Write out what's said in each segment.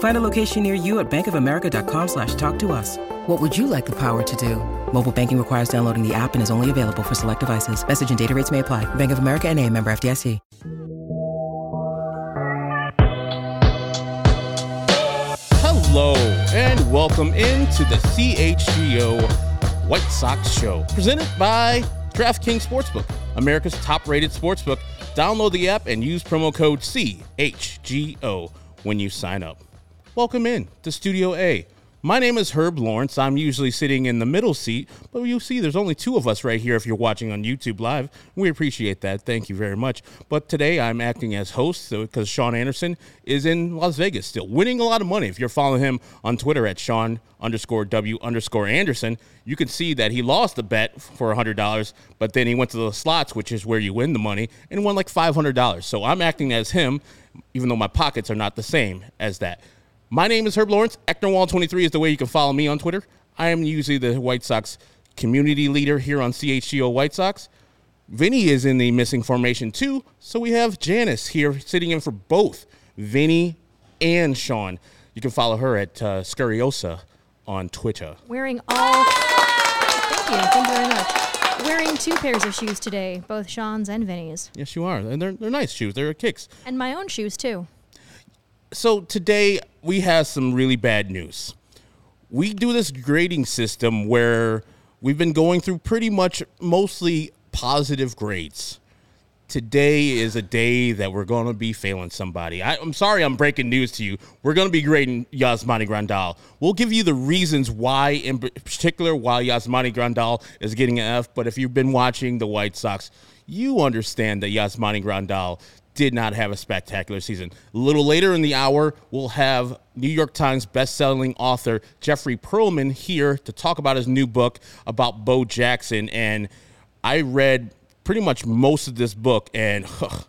Find a location near you at bankofamerica.com slash talk to us. What would you like the power to do? Mobile banking requires downloading the app and is only available for select devices. Message and data rates may apply. Bank of America and a member FDIC. Hello and welcome into the CHGO White Sox Show, presented by DraftKings Sportsbook, America's top-rated sportsbook. Download the app and use promo code CHGO when you sign up. Welcome in to Studio A. My name is Herb Lawrence. I'm usually sitting in the middle seat, but you'll see there's only two of us right here if you're watching on YouTube Live. We appreciate that. Thank you very much. But today I'm acting as host uh, because Sean Anderson is in Las Vegas still, winning a lot of money. If you're following him on Twitter at Sean underscore W underscore Anderson, you can see that he lost the bet for $100, but then he went to the slots, which is where you win the money, and won like $500. So I'm acting as him, even though my pockets are not the same as that. My name is Herb Lawrence. Ecknerwall23 is the way you can follow me on Twitter. I am usually the White Sox community leader here on CHGO White Sox. Vinny is in the missing formation too, so we have Janice here sitting in for both Vinny and Sean. You can follow her at uh, Scurriosa on Twitter. Wearing all. Thank you. Thank you very much. Wearing two pairs of shoes today, both Sean's and Vinny's. Yes, you are, and they're they're nice shoes. They're kicks. And my own shoes, too. So today we have some really bad news. We do this grading system where we've been going through pretty much mostly positive grades. Today is a day that we're going to be failing somebody. I, am sorry I'm breaking news to you. We're going to be grading Yasmani Grandal. We'll give you the reasons why, in particular, why Yasmani Grandal is getting an F. But if you've been watching the White Sox, you understand that Yasmani Grandal did not have a spectacular season. A little later in the hour, we'll have New York Times bestselling author Jeffrey Pearlman here to talk about his new book about Bo Jackson. And I read pretty much most of this book, and ugh,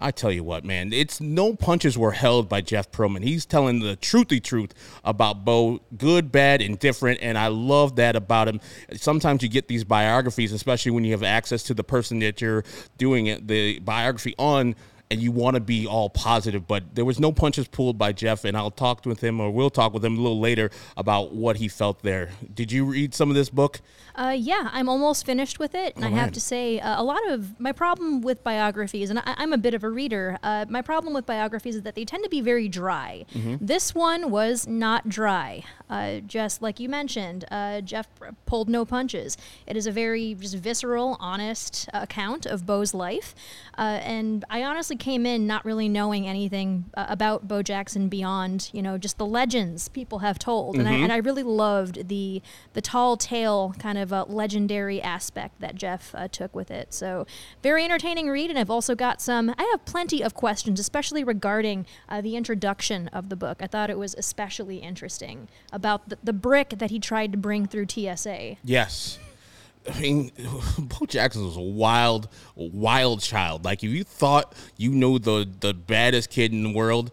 I tell you what, man, it's no punches were held by Jeff Pearlman. He's telling the truthy truth about Bo, good, bad, indifferent, and I love that about him. Sometimes you get these biographies, especially when you have access to the person that you're doing the biography on and you want to be all positive, but there was no punches pulled by Jeff, and I'll talk with him or we'll talk with him a little later about what he felt there. Did you read some of this book? Uh, yeah, I'm almost finished with it, and oh, I have to say, uh, a lot of my problem with biographies, and I, am a bit of a reader. Uh, my problem with biographies is that they tend to be very dry. Mm-hmm. This one was not dry, uh, just like you mentioned. Uh, Jeff pulled no punches. It is a very just visceral, honest account of Bo's life, uh, and I honestly came in not really knowing anything about Bo Jackson beyond, you know, just the legends people have told, mm-hmm. and, I, mm-hmm. and I really loved the the tall tale kind of of a legendary aspect that Jeff uh, took with it. So, very entertaining read, and I've also got some. I have plenty of questions, especially regarding uh, the introduction of the book. I thought it was especially interesting about the, the brick that he tried to bring through TSA. Yes. I mean, Bo Jackson was a wild, wild child. Like if you thought you knew the the baddest kid in the world,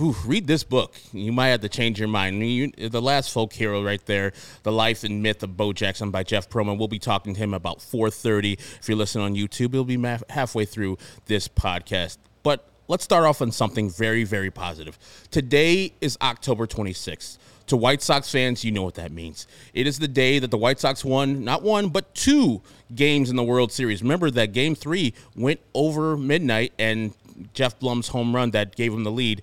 whew, read this book. You might have to change your mind. You, the last folk hero right there, The Life and Myth of Bo Jackson by Jeff Pearlman. We'll be talking to him about 4.30. If you're listening on YouTube, it'll be ma- halfway through this podcast. But let's start off on something very, very positive. Today is October 26th. To White Sox fans, you know what that means. It is the day that the White Sox won, not one, but two games in the World Series. Remember that game three went over midnight and Geoff Blum's home run that gave him the lead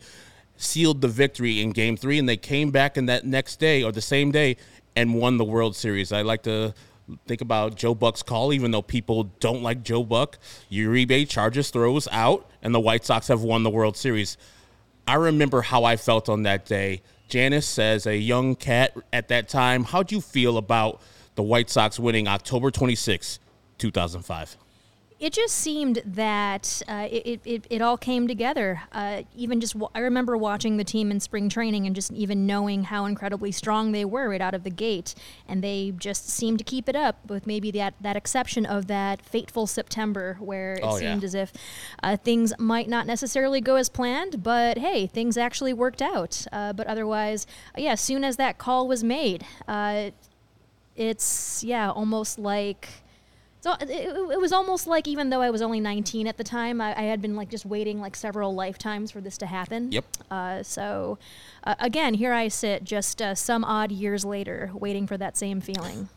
sealed the victory in game three, and they came back in that next day or the same day and won the World Series. I like to Think about Joe Buck's call, even though people don't like Joe Buck. Uribe charges throws out, and the White Sox have won the World Series. I remember how I felt on that day. Janice says, a young cat at that time, how'd you feel about the White Sox winning October 26, 2005? It just seemed that uh, it, it, it, all came together. Uh, even just, w- I remember watching the team in spring training and just even knowing how incredibly strong they were right out of the gate. And they just seemed to keep it up, with maybe that, that exception of that fateful September where it oh, seemed yeah. as if uh, things might not necessarily go as planned, but hey, things actually worked out. Uh, but otherwise, yeah, as soon as that call was made, uh, it's, yeah, almost like so it, it, was almost like even though I was only 19 at the time, I, I, had been like just waiting like several lifetimes for this to happen. Yep. Uh, so uh, again, here I sit just uh, some odd years later, waiting for that same feeling.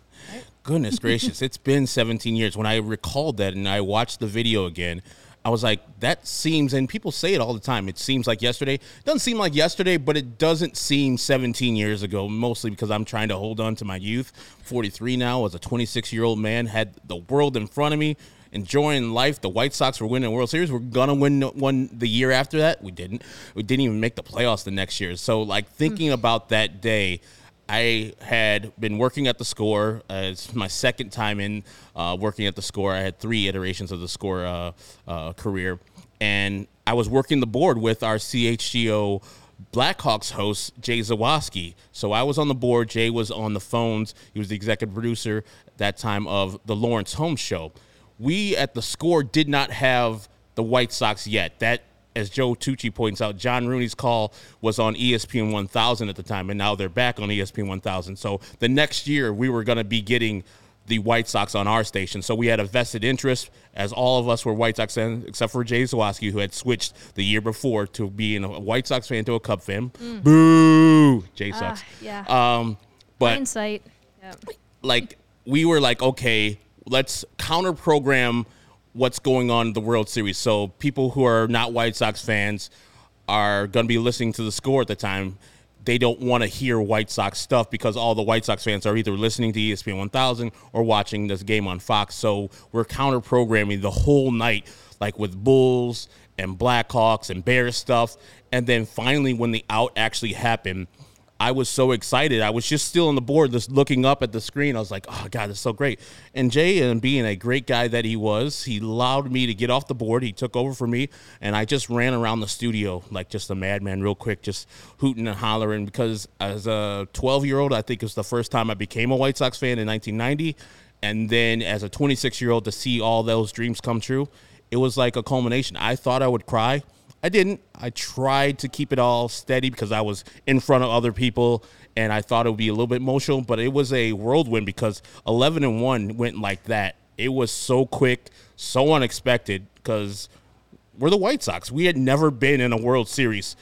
Goodness gracious, it's been 17 years. When I recalled that and I watched the video again, I was like, that seems, and people say it all the time. It seems like yesterday. It doesn't seem like yesterday, but it doesn't seem 17 years ago, mostly because I'm trying to hold on to my youth. 43 now, as a 26 year old man, had the world in front of me, enjoying life. The White Sox were winning the World Series. We're going to win one the year after that. We didn't. We didn't even make the playoffs the next year. So, like, thinking mm. about that day, I had been working at the score. Uh, it's my second time in uh, working at the score. I had three iterations of the score uh, uh career, and I was working the board with our CHGO Blackhawks host Jay Zawaski. So I was on the board. Jay was on the phones. He was the executive producer that time of the Lawrence Holmes Show. We at the score did not have the White Sox yet. That as Joe Tucci points out, John Rooney's call was on ESPN 1000 at the time, and now they're back on ESPN 1000. So the next year, we were going to be getting the White Sox on our station. So we had a vested interest, as all of us were White Sox fans, except for Jay Zawaski, who had switched the year before to being a White Sox fan to a Cub fan. Mm. Boo! Jay sucks. Uh, yeah. Um, but hindsight. Yep. Like we were like, okay, let's counter program – what's going on in the World Series. So people who are not White Sox fans are going to be listening to the score at the time. They don't want to hear White Sox stuff because all the White Sox fans are either listening to ESPN 1000 or watching this game on Fox. So we're counter programming the whole night, like with Bulls and Blackhawks and Bears stuff. And then finally, when the out actually happened, I was so excited. I was just still on the board, just looking up at the screen. I was like, "Oh God, that's so great!" And Jay, and being a great guy that he was, he allowed me to get off the board. He took over for me, and I just ran around the studio like just a madman, real quick, just hooting and hollering. Because as a 12 year old, I think it was the first time I became a White Sox fan in 1990, and then as a 26 year old to see all those dreams come true, it was like a culmination. I thought I would cry I didn't. I tried to keep it all steady because I was in front of other people and I thought it would be a little bit emotional, but it was a whirlwind because 11 and 1 went like that. It was so quick, so unexpected because we're the White Sox. We had never been in a World Series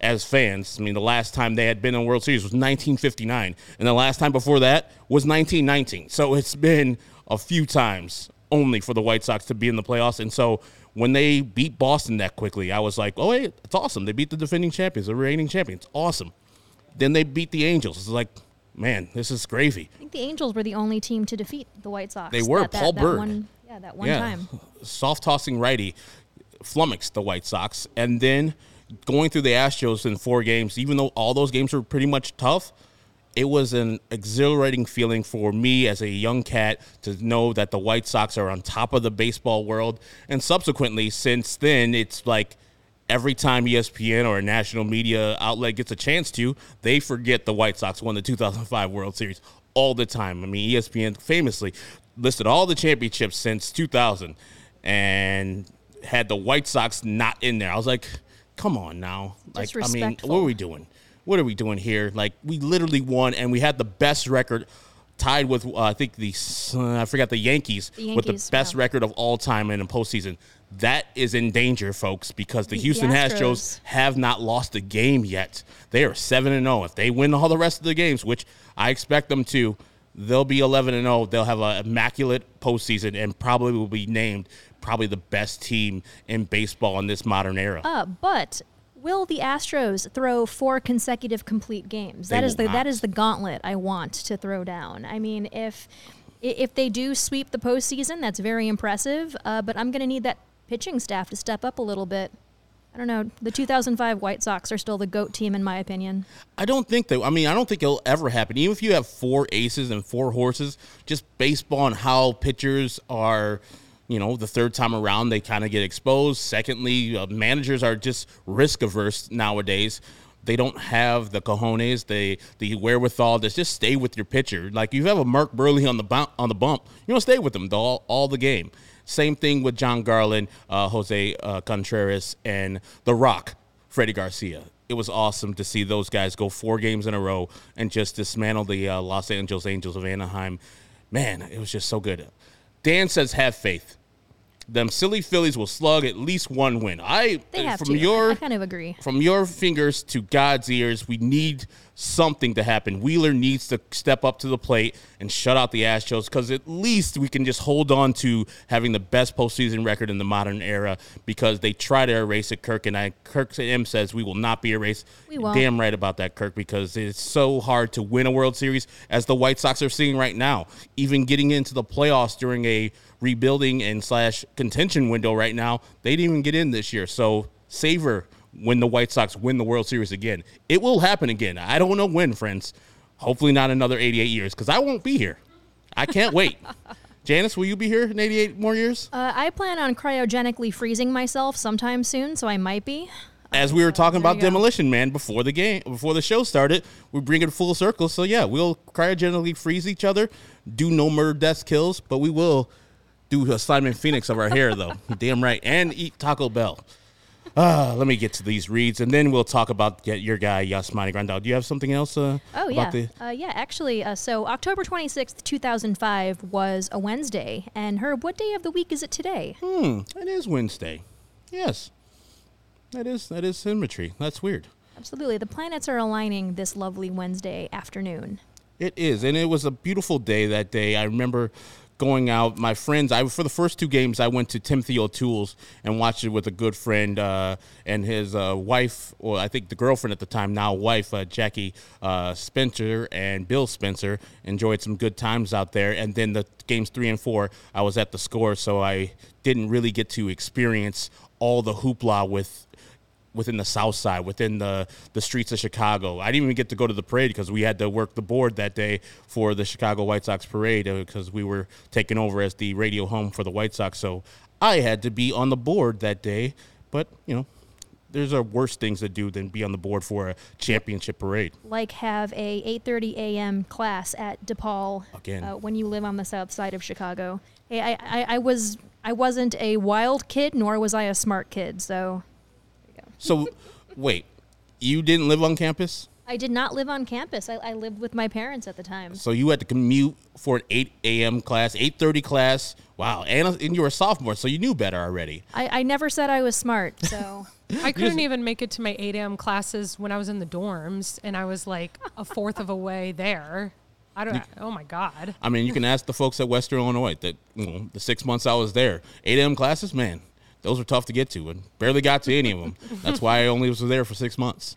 as fans. I mean, the last time they had been in a World Series was 1959, and the last time before that was 1919. So it's been a few times only for the White Sox to be in the playoffs. And so when they beat Boston that quickly, I was like, oh, hey, it's awesome. They beat the defending champions, the reigning champions. Awesome. Then they beat the Angels. It's like, man, this is gravy. I think the Angels were the only team to defeat the White Sox. They were. That, Paul that, Byrd. That one, yeah, that one yeah. time. Soft tossing righty flummoxed the White Sox. And then going through the Astros in four games, even though all those games were pretty much tough – it was an exhilarating feeling for me as a young cat to know that the White Sox are on top of the baseball world. And subsequently, since then, it's like every time ESPN or a national media outlet gets a chance to, they forget the White Sox won the 2005 World Series all the time. I mean, ESPN famously listed all the championships since 2000 and had the White Sox not in there. I was like, come on now. Like, I mean, what are we doing? What are we doing here? Like we literally won, and we had the best record, tied with uh, I think the uh, I forgot the Yankees, the Yankees, with the best yeah. record of all time in a postseason. That is in danger, folks, because the, the Houston Astros. Astros have not lost a game yet. They are seven and zero. Oh. If they win all the rest of the games, which I expect them to, they'll be eleven and zero. Oh. They'll have an immaculate postseason and probably will be named probably the best team in baseball in this modern era. Uh, but will the Astros throw four consecutive complete games? They that is the not. that is the gauntlet I want to throw down. I mean, if If they do sweep the postseason, that's very impressive. Uh, but I'm going to need that pitching staff to step up a little bit. I don't know. The 2005 White Sox are still the GOAT team, in my opinion. I don't think that. I mean, I don't think it'll ever happen. Even if you have four aces and four horses, just baseball and how pitchers are, you know, the third time around, they kind of get exposed. Secondly, uh, managers are just risk averse nowadays. They don't have the cojones, the the wherewithal to just stay with your pitcher. Like you have a Mark Buehrle on the bump, on the bump, you don't stay with them all, all the game. Same thing with Jon Garland, uh, Jose uh, Contreras, and The Rock, Freddie Garcia. It was awesome to see those guys go four games in a row and just dismantle the uh, Los Angeles Angels of Anaheim. Man, it was just so good. Dan says, "Have faith." Them silly Phillies will slug at least one win. I they uh, have from to. your I kind of agree. From your fingers to God's ears, we need something to happen. Wheeler needs to step up to the plate and shut out the Astros because at least we can just hold on to having the best postseason record in the modern era because they try to erase it. Kirk and I, Kirk M says we will not be erased. We won't. Damn right about that, Kirk, because it's so hard to win a World Series as the White Sox are seeing right now. Even getting into the playoffs during a rebuilding and slash contention window right now, they didn't even get in this year. So savor when the White Sox win the World Series again. It will happen again. I don't know when, friends. Hopefully not another 88 years because I won't be here. I can't wait. Janice, will you be here in 88 more years? Uh, I plan on cryogenically freezing myself sometime soon, so I might be. As we were talking about. Demolition Man before the game, before the show started, we bring it full circle. So yeah, we'll cryogenically freeze each other, do no murder, death kills, but we will do a Simon Phoenix of our hair though. Damn right, and eat Taco Bell. Uh, let me get to these reads, and then we'll talk about get your guy Yasmani Grandal. Do you have something else? Uh, Oh about yeah, the- uh, yeah. Actually, uh, so October twenty sixth, two thousand five, was a Wednesday. And Herb, what day of the week is it today? Hmm, it is Wednesday. Yes, that is that is symmetry. That's weird. Absolutely, the planets are aligning this lovely Wednesday afternoon. It is, and it was a beautiful day that day. I remember going out. My friends, I for the first two games, I went to Timothy O'Toole's and watched it with a good friend uh, and his uh, wife, or I think the girlfriend at the time, now wife, uh, Jackie uh, Spencer and Bill Spencer. Enjoyed some good times out there, and then the games three and four, I was at the score, so I didn't really get to experience all the hoopla with within the South Side, within the the streets of Chicago. I didn't even get to go to the parade because we had to work the board that day for the Chicago White Sox parade because we were taking over as the radio home for the White Sox. So I had to be on the board that day. But you know, there's a worse things to do than be on the board for a championship parade. Like have a eight thirty a.m. class at DePaul Again. uh, when you live on the south side of Chicago. Hey, I, I, I was I wasn't a wild kid, nor was I a smart kid. So So wait, you didn't live on campus? I did not live on campus. I, I lived with my parents at the time. So you had to commute for an 8 a.m. class, 8:30 class. Wow, and, and you were a sophomore, so you knew better already. I, I never said I was smart, so I couldn't even make it to my 8 a.m. classes when I was in the dorms, and I was like a fourth of a way there. I don't. Oh my god. I mean, you can ask the folks at Western Illinois that you know the six months I was there, 8 a.m. classes, man, those were tough to get to, and barely got to any of them. That's why I only was there for six months.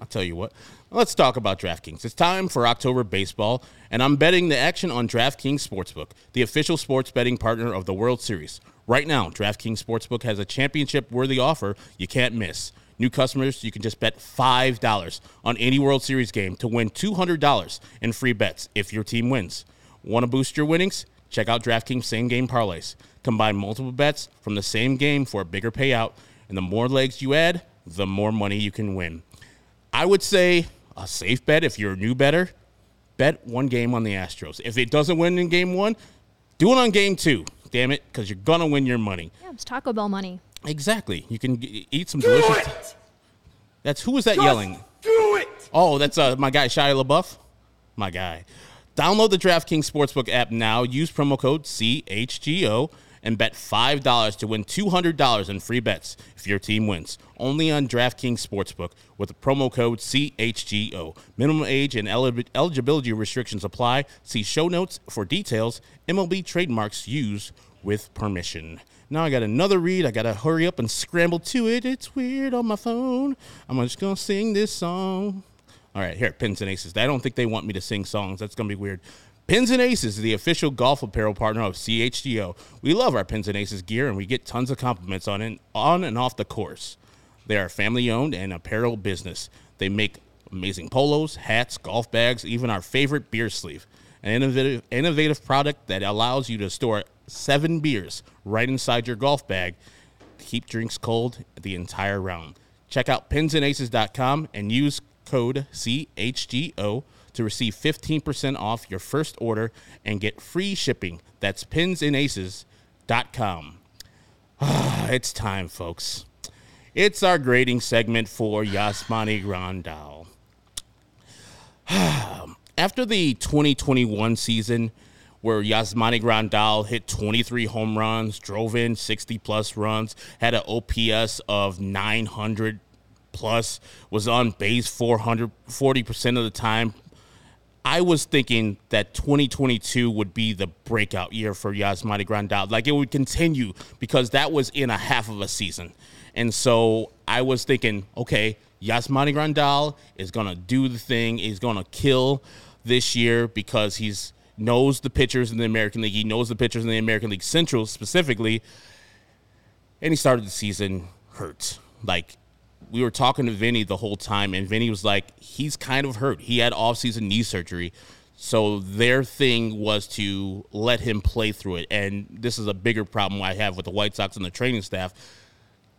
I'll tell you what. Let's talk about DraftKings. It's time for October baseball, and I'm betting the action on DraftKings Sportsbook, the official sports betting partner of the World Series. Right now, DraftKings Sportsbook has a championship-worthy offer you can't miss. New customers, you can just bet $5 on any World Series game to win $200 in free bets if your team wins. Want to boost your winnings? Check out DraftKings same game parlays. Combine multiple bets from the same game for a bigger payout, and the more legs you add, the more money you can win. I would say a safe bet if you're a new better, bet one game on the Astros. If it doesn't win in game one, do it on game two. Damn it, because you're gonna win your money. yeah, it's Taco Bell money. Exactly. You can g- eat some delicious. It! That's who was that yelling? Do it! Oh, that's uh, my guy Shia LaBeouf. My guy. Download the DraftKings Sportsbook app now. Use promo code CHGO and bet $5 to win $200 in free bets if your team wins. Only on DraftKings Sportsbook with the promo code CHGO. Minimum age and eligibility restrictions apply. See show notes for details. MLB trademarks used with permission. Now I got another read. I gotta hurry up and scramble to it. It's weird on my phone. I'm just gonna sing this song. All right, here, Pins and Aces. I don't think they want me to sing songs. That's gonna be weird. Pins and Aces, is the official golf apparel partner of CHGO. We love our Pins and Aces gear and we get tons of compliments on it, on and off the course. They are family owned and apparel business. They make amazing polos, hats, golf bags, even our favorite beer sleeve. An innovative, innovative product that allows you to store seven beers right inside your golf bag to keep drinks cold the entire round. Check out pinsandaces.com and use code CHGO to receive 15% off your first order and get free shipping. That's pinsandaces.com. Ah, it's time, folks. It's our grading segment for Yasmani Grandal. After the 2021 season, where Yasmani Grandal hit 23 home runs, drove in 60 plus runs, had an OPS of 900 plus, was on base 440% of the time, I was thinking that 2022 would be the breakout year for Yasmani Grandal. Like it would continue because that was in a half of a season. And so I was thinking, okay, Yasmani Grandal is going to do the thing. He's going to kill this year because he's knows the pitchers in the American League. He knows the pitchers in the American League Central specifically. And he started the season hurt. Like we were talking to Vinny the whole time, and Vinny was like, he's kind of hurt. He had offseason knee surgery. So their thing was to let him play through it. And this is a bigger problem I have with the White Sox and the training staff,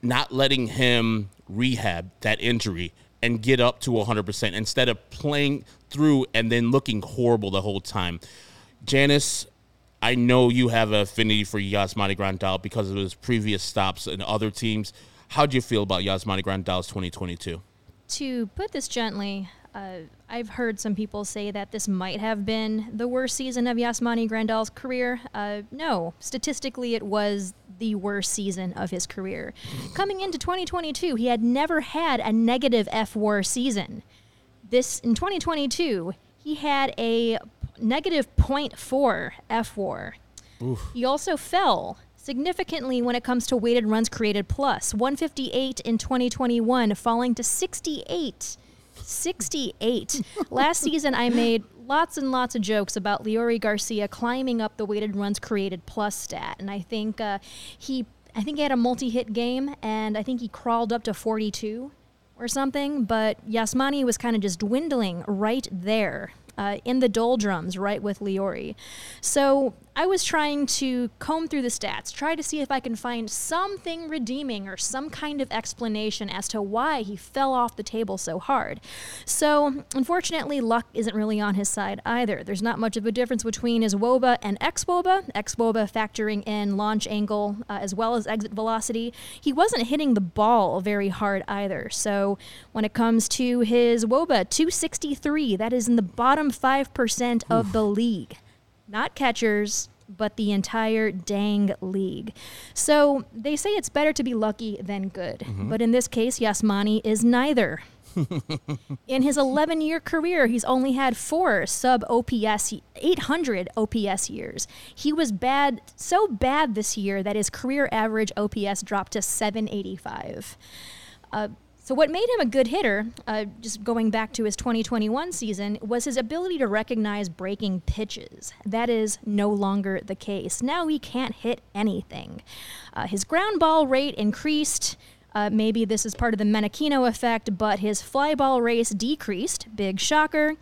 not letting him rehab that injury and get up to 100% instead of playing through and then looking horrible the whole time. Janice, I know you have an affinity for Yasmani Grandal because of his previous stops in other teams. How do you feel about Yasmani Grandal's 2022? To put this gently, uh, I've heard some people say that this might have been the worst season of Yasmani Grandal's career. Uh, no, statistically, it was the worst season of his career. Coming into 2022, he had never had a negative fWAR season. This in 2022, he had a negative 0.4 fWAR. He also fell significantly when it comes to weighted runs created plus. 158 in 2021 falling to 68 68 last season i made lots and lots of jokes about Leury Garcia climbing up the weighted runs created plus stat. And i think uh, he i think he had a multi-hit game and i think he crawled up to 42 or something. But yasmani was kind of just dwindling right there uh, in the doldrums, right with Leury. So I was trying to comb through the stats, try to see if I can find something redeeming or some kind of explanation as to why he fell off the table so hard. So, unfortunately, luck isn't really on his side either. There's not much of a difference between his WOBA and xWOBA, xWOBA factoring in launch angle uh, as well as exit velocity. He wasn't hitting the ball very hard either. So, when it comes to his WOBA, 263, that is in the bottom 5% of the league not catchers, but the entire dang league. So they say it's better to be lucky than good. Mm-hmm. But in this case, Yasmani is neither. in his 11 year career, he's only had four sub OPS, 800 OPS years. He was bad, so bad this year that his career average OPS dropped to 785. Uh, so, what made him a good hitter, uh, just going back to his 2021 season, was his ability to recognize breaking pitches. That is no longer the case. Now he can't hit anything. Uh, his ground ball rate increased. Uh, maybe this is part of the Menechino effect, but his fly ball race decreased. Big shocker.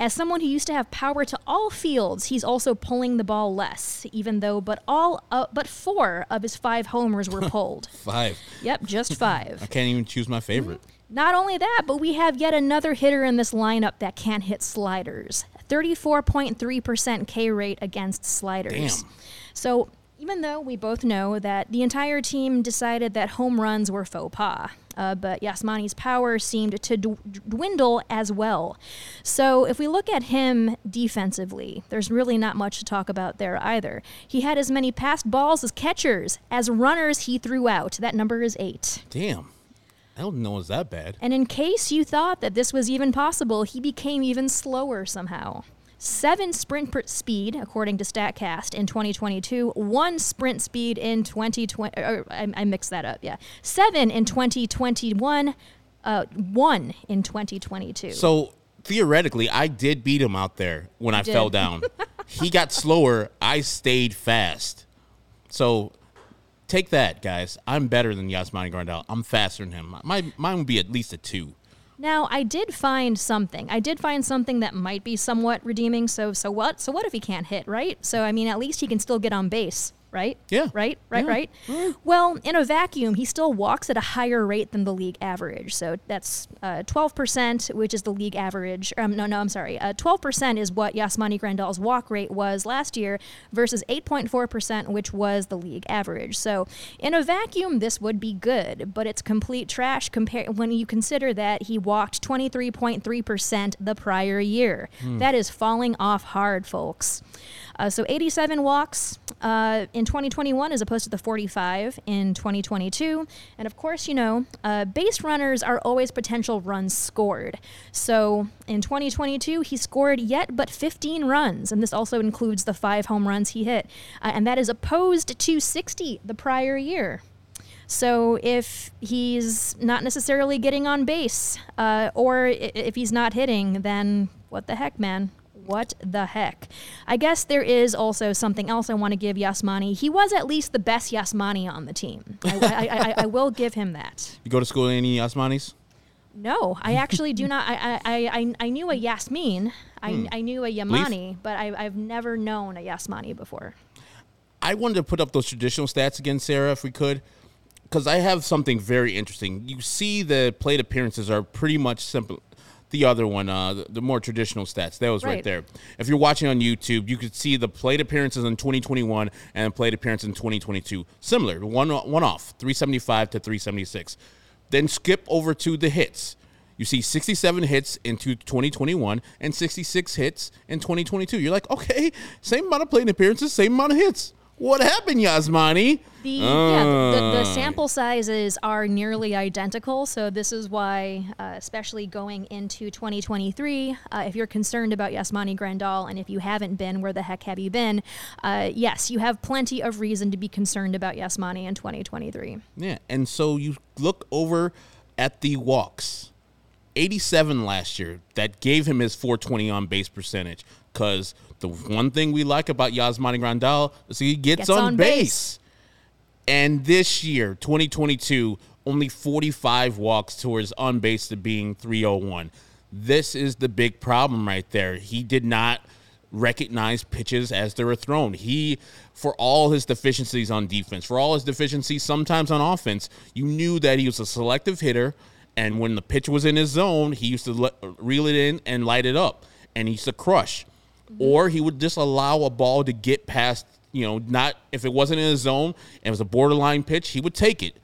As someone who used to have power to all fields, he's also pulling the ball less, even though but all uh, but four of his five homers were pulled. five. Yep, just five. I can't even choose my favorite. Not only that, but we have yet another hitter in this lineup that can't hit sliders. 34.3% K rate against sliders. Damn. So even though we both know that the entire team decided that home runs were faux pas, uh, but Yasmani's power seemed to d- dwindle as well. So if we look at him defensively, there's really not much to talk about there either. He had as many passed balls as catchers. As runners, he threw out. That number is eight. Damn. I don't know it's that bad. And in case you thought that this was even possible, he became even slower somehow seven sprint speed, according to StatCast, in 2022, one sprint speed in 2020. I, I, mixed that up, yeah. Seven in 2021, uh, one in 2022. So theoretically, I did beat him out there when I did. fell down. he got slower. I stayed fast. So take that, guys. I'm better than Yasmani Grandal. I'm faster than him. My mine would be at least a two. Now, I did find something. I did find something that might be somewhat redeeming. So, so what? So what if he can't hit, right? So, I mean, at least he can still get on base right? Yeah. Right, right, Yeah. right. Well, in a vacuum, he still walks at a higher rate than the league average. So that's uh, 12%, which is the league average. Um, no, no, I'm sorry. Uh, 12% is what Yasmani Grandal's walk rate was last year versus 8.4%, which was the league average. So in a vacuum, this would be good, but it's complete trash compared when you consider that he walked 23.3% the prior year. That is falling off hard, folks. Uh, so 87 walks uh, in 2021 as opposed to the 45 in 2022. And of course, you know, uh, base runners are always potential runs scored. So in 2022, he scored yet but 15 runs. And this also includes the five home runs he hit. Uh, and that is opposed to 60 the prior year. So if he's not necessarily getting on base, uh, or if he's not hitting, then what the heck, man? What the heck? I guess there is also something else I want to give Yasmani. He was at least the best Yasmani on the team. I, I, I, I will give him that. You go to school any Yasmanis? No, I actually do not. I, I, I, I knew a Yasmin. I, hmm. I knew a Yamani, but I, I've never known a Yasmani before. I wanted to put up those traditional stats again, Sarah, if we could, because I have something very interesting. You see, the plate appearances are pretty much simple. The other one, uh, the, the more traditional stats, that was right. Right. there. If you're watching on YouTube, you could see the plate appearances in 2021 and plate appearances in 2022. Similar, one one off, 375 to 376. Then skip over to the hits. You see 67 hits into 2021 and 66 hits in 2022. You're like, okay, same amount of plate appearances, same amount of hits. What happened, Yasmani? The, yeah, the, the, the Ah. sample sizes are nearly identical, so this is why, uh, especially going into 2023, uh, if you're concerned about Yasmani Grandal, and if you haven't been, where the heck have you been? Uh, yes, you have plenty of reason to be concerned about Yasmani in 2023. Yeah, and so you look over at the walks. 87 last year. That gave him his 420 on base percentage. Because the one thing we like about Yasmani Grandal is he gets, Gets on, on base. base. And this year, 2022, only 45 walks towards on base to being 301. This is the big problem right there. He did not recognize pitches as they were thrown. He, for all his deficiencies on defense, for all his deficiencies sometimes on offense, you knew that he was a selective hitter. And when the pitch was in his zone, he used to let, reel it in and light it up. And he used to crush. Mm-hmm. Or he would just allow a ball to get past, you know, not if it wasn't in his zone and it was a borderline pitch, he would take it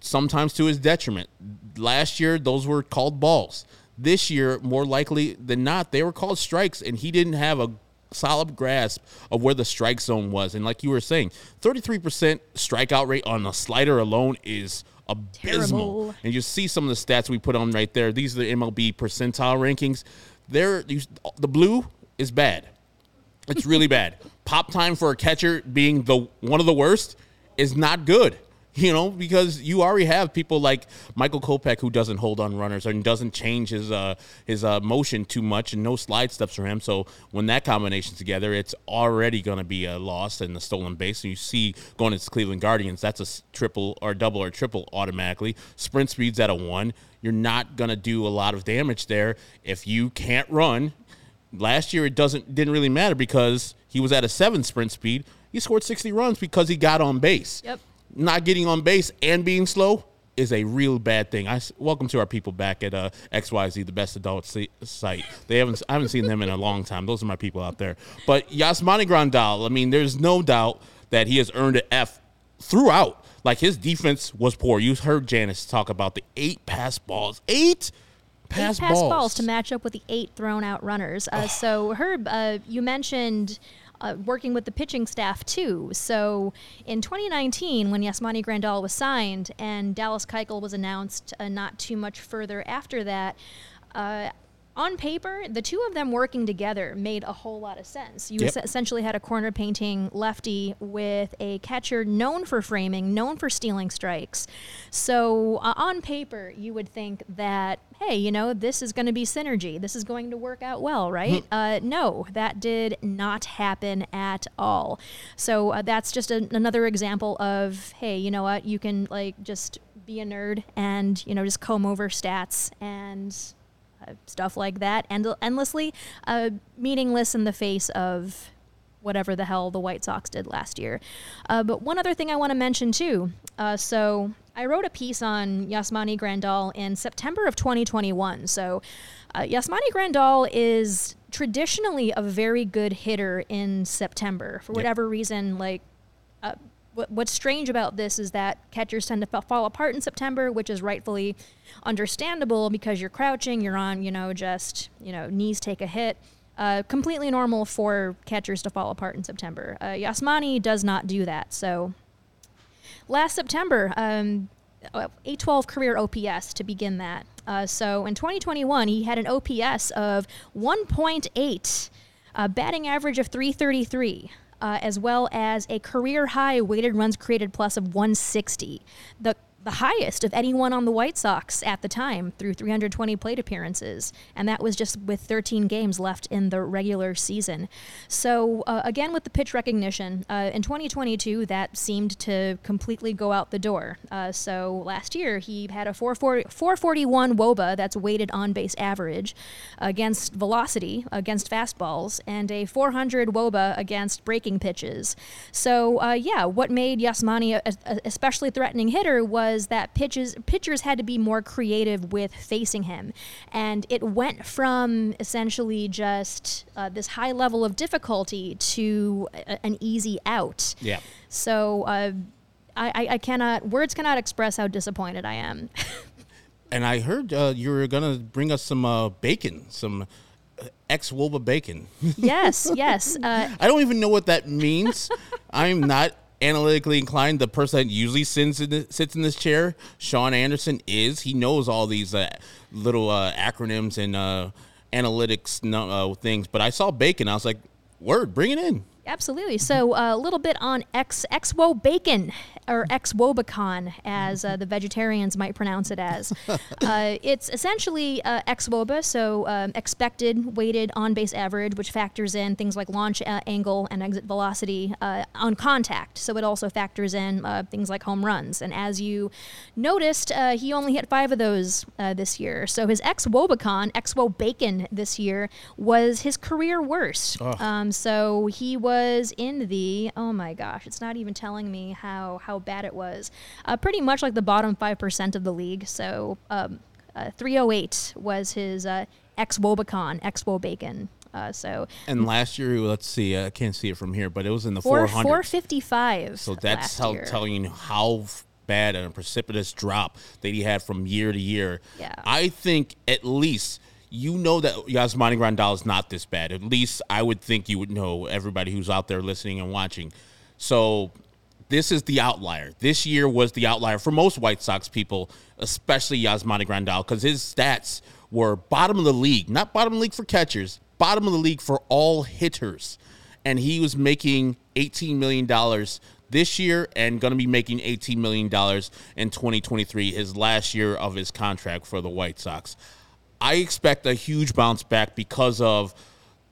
sometimes to his detriment. Last year, those were called balls. This year, more likely than not, they were called strikes, and he didn't have a solid grasp of where the strike zone was. And like you were saying, 33% strikeout rate on a slider alone is abysmal. Terrible. And you see some of the stats we put on right there. These are the MLB percentile rankings. There, the blue is bad. It's really bad. Pop time for a catcher being the one of the worst is not good. You know, because you already have people like Michael Kopech who doesn't hold on runners and doesn't change his uh, his uh, motion too much and no slide steps for him. So when that combination together, it's already going to be a loss and the stolen base. And you see going to Cleveland Guardians, that's a triple or double or triple automatically. Sprint speed's at a one. You're not going to do a lot of damage there if you can't run last year it doesn't didn't really matter because he was at a seven sprint speed. He scored 60 runs because he got on base. Yep. Not getting on base and being slow is a real bad thing. I welcome to our people back at uh, XYZ, the best adult si- site. They haven't I haven't seen them in a long time. Those are my people out there. But Yasmani Grandal, I mean, there's no doubt that he has earned an F throughout. Like his defense was poor. You heard Janice talk about the eight pass balls. Eight pass, eight pass balls. balls. to match up with the eight thrown out runners. Uh, so Herb, uh, you mentioned. Uh, working with the pitching staff too. So in 2019, when Yasmani Grandal was signed and Dallas Keuchel was announced uh, not too much further after that, uh, on paper, the two of them working together made a whole lot of sense. You Yep. essentially had a corner painting lefty with a catcher known for framing, known for stealing strikes. So uh, on paper, you would think that, hey, you know, this is going to be synergy. This is going to work out well, right? uh, no, that did not happen at all. So uh, that's just a, another example of, hey, you know what? You can like just be a nerd and you know just comb over stats and stuff like that end- endlessly, uh, meaningless in the face of whatever the hell the White Sox did last year. Uh, but one other thing I want to mention too. Uh, so I wrote a piece on Yasmani Grandal in September of 2021. So uh, Yasmani Grandal is traditionally a very good hitter in September. For whatever reason, like uh, what, what's strange about this is that catchers tend to fall apart in September, which is rightfully understandable because you're crouching, you're on, you know, just, you know, knees take a hit. Uh, completely normal for catchers to fall apart in September. Uh, Yasmani does not do that. So last September, um, uh, 812 career OPS to begin that. Uh, so in 2021, he had an OPS of 1.8, a batting average of 333. Uh, as well as a career high weighted runs created plus of 160, the the highest of anyone on the White Sox at the time through 320 plate appearances, and that was just with 13 games left in the regular season. So uh, again, with the pitch recognition uh, in 2022, that seemed to completely go out the door. Uh, so last year, he had a 440, 441 WOBA, that's weighted on base average, against velocity against fastballs, and a 400 WOBA against breaking pitches. So uh, yeah, what made Yasmani especially threatening hitter was that pitches pitchers had to be more creative with facing him, and it went from essentially just uh, this high level of difficulty to a, an easy out. Yeah. So. Uh, I, I- cannot words cannot express how disappointed I am. And I heard uh, you were gonna bring us some uh, bacon, some ex Woba bacon. yes, yes. Uh, I don't even know what that means. I'm not analytically inclined. The person that usually sits in, the, sits in this chair, Sean Anderson, is. He knows all these uh, little uh, acronyms and uh, analytics uh, things. But I saw bacon. I was like, word, bring it in. Absolutely. So uh, a little bit on ex exwo bacon or ex wobacon, as uh, the vegetarians might pronounce it as. Uh, it's essentially uh, ex woba, so um, expected weighted on base average, which factors in things like launch uh, angle and exit velocity uh, on contact. So it also factors in uh, things like home runs. And as you noticed, uh, he only hit five of those uh, this year. So his ex wobacon, ex wo bacon this year, was his career worst. Um, so he was in the oh my gosh, it's not even telling me how how bad it was. Uh, pretty much like the bottom five percent of the league. So um, uh, 308 was his uh, ex wobacon, ex wo bacon. Uh, so And last year, let's see, I can't see it from here, but it was in the four 400s. 455. So that's how year. telling you how bad and a precipitous drop that he had from year to year. Yeah. I think at least you know that Yasmani Grandal is not this bad. At least I would think you would know everybody who's out there listening and watching. So this is the outlier. This year was the outlier for most White Sox people, especially Yasmani Grandal, because his stats were bottom of the league, not bottom of the league for catchers, bottom of the league for all hitters. And he was making $18 million this year and going to be making $18 million in 2023, his last year of his contract for the White Sox. I expect a huge bounce back because of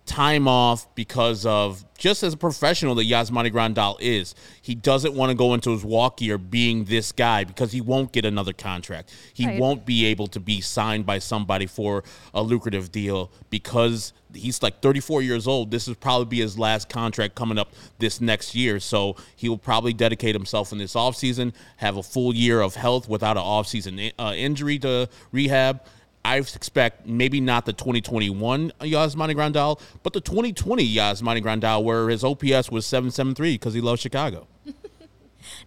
time off, because of just as a professional that Yasmani Grandal is. He doesn't want to go into his walk year being this guy because he won't get another contract. He Right. won't be able to be signed by somebody for a lucrative deal because he's like 34 years old. This will probably be his last contract coming up this next year. So he will probably dedicate himself in this offseason, have a full year of health without an offseason uh, injury to rehab. I expect maybe not the 2021 Yasmani Grandal, but the 2020 Yasmani Grandal, where his OPS was 773 because he loves Chicago.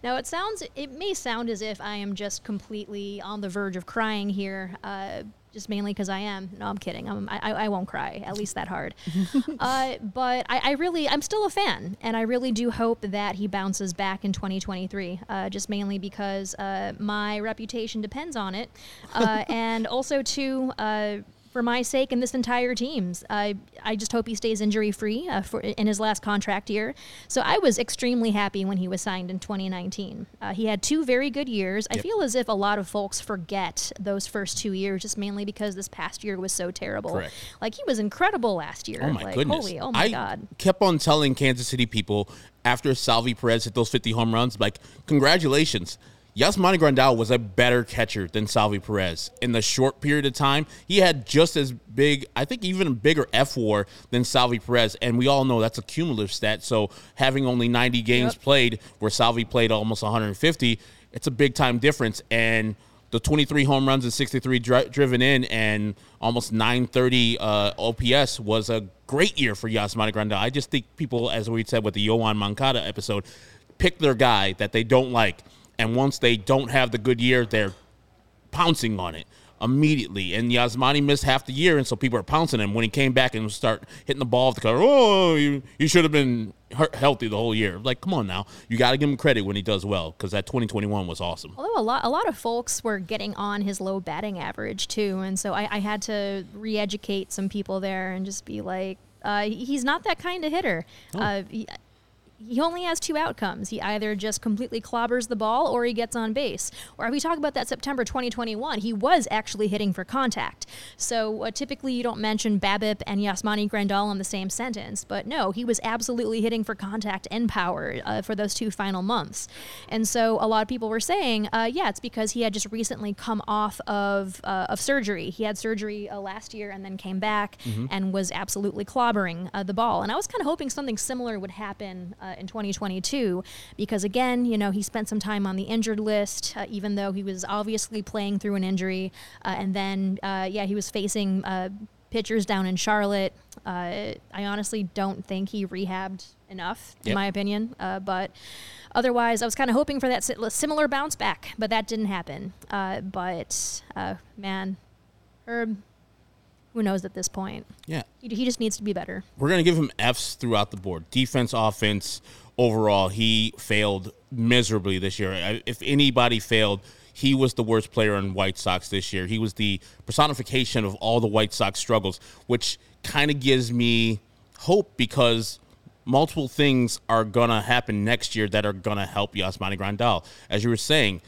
Now it sounds, it may sound as if I am just completely on the verge of crying here, uh, just mainly because I am. No, I'm kidding. I'm, I, I won't cry, at least that hard. uh, but I, I really, I'm still a fan, and I really do hope that he bounces back in 2023. Uh, just mainly because uh, my reputation depends on it, uh, and also too. For my sake and this entire team's. I I just hope he stays injury free uh, for in his last contract year. So I was extremely happy when he was signed in 2019. Uh, he had two very good years. Yep. I feel as if a lot of folks forget those first two years, just mainly because this past year was so terrible. Correct. Like he was incredible last year. Oh my like, goodness! Holy, oh my I god! kept on telling Kansas City people after Salvy Perez hit those 50 home runs, like congratulations Yasmani Grandal was a better catcher than Salvy Perez. In the short period of time, he had just as big, I think even a bigger war than Salvy Perez. And we all know that's a cumulative stat. So having only 90 games yep. played where Salvy played almost 150, it's a big time difference. And the 23 home runs and 63 dri- driven in and almost 930 uh, OPS was a great year for Yasmani Grandal. I just think people, as we said with the Yoan Moncada episode, pick their guy that they don't like and once they don't have the good year, they're pouncing on it immediately. And Yasmani missed half the year, and so people are pouncing him. When he came back and start hitting the ball off the cover, oh, you, you should have been healthy the whole year. Like, come on now, you got to give him credit when he does well because that 2021 was awesome. Although a lot, a lot of folks were getting on his low batting average too, and so I, I had to re-educate some people there and just be like, uh, he's not that kind of hitter. Oh. Uh, he, only has two outcomes. He either just completely clobbers the ball or he gets on base. Or if we talk about that September 2021, he was actually hitting for contact. So uh, typically you don't mention BABIP and Yasmani Grandal in the same sentence, but no, he was absolutely hitting for contact and power uh, for those two final months. And so a lot of people were saying, uh, yeah, it's because he had just recently come off of, uh, of surgery. He had surgery uh, last year and then came back mm-hmm. and was absolutely clobbering uh, the ball. And I was kind of hoping something similar would happen uh, in 2022 because, again, you know, he spent some time on the injured list, uh, even though he was obviously playing through an injury. Uh, and then, uh, yeah, he was facing uh, pitchers down in Charlotte. I honestly don't think he rehabbed enough, in my opinion. but otherwise, I was kind of hoping for that similar bounce back, but that didn't happen. but man, Herb who knows at this point? Yeah. He, he just needs to be better. We're going to give him F's throughout the board. Defense, offense, overall, he failed miserably this year. If anybody failed, he was the worst player in White Sox this year. He was the personification of all the White Sox struggles, which kind of gives me hope because multiple things are going to happen next year that are going to help Yasmani Grandal. As you were saying,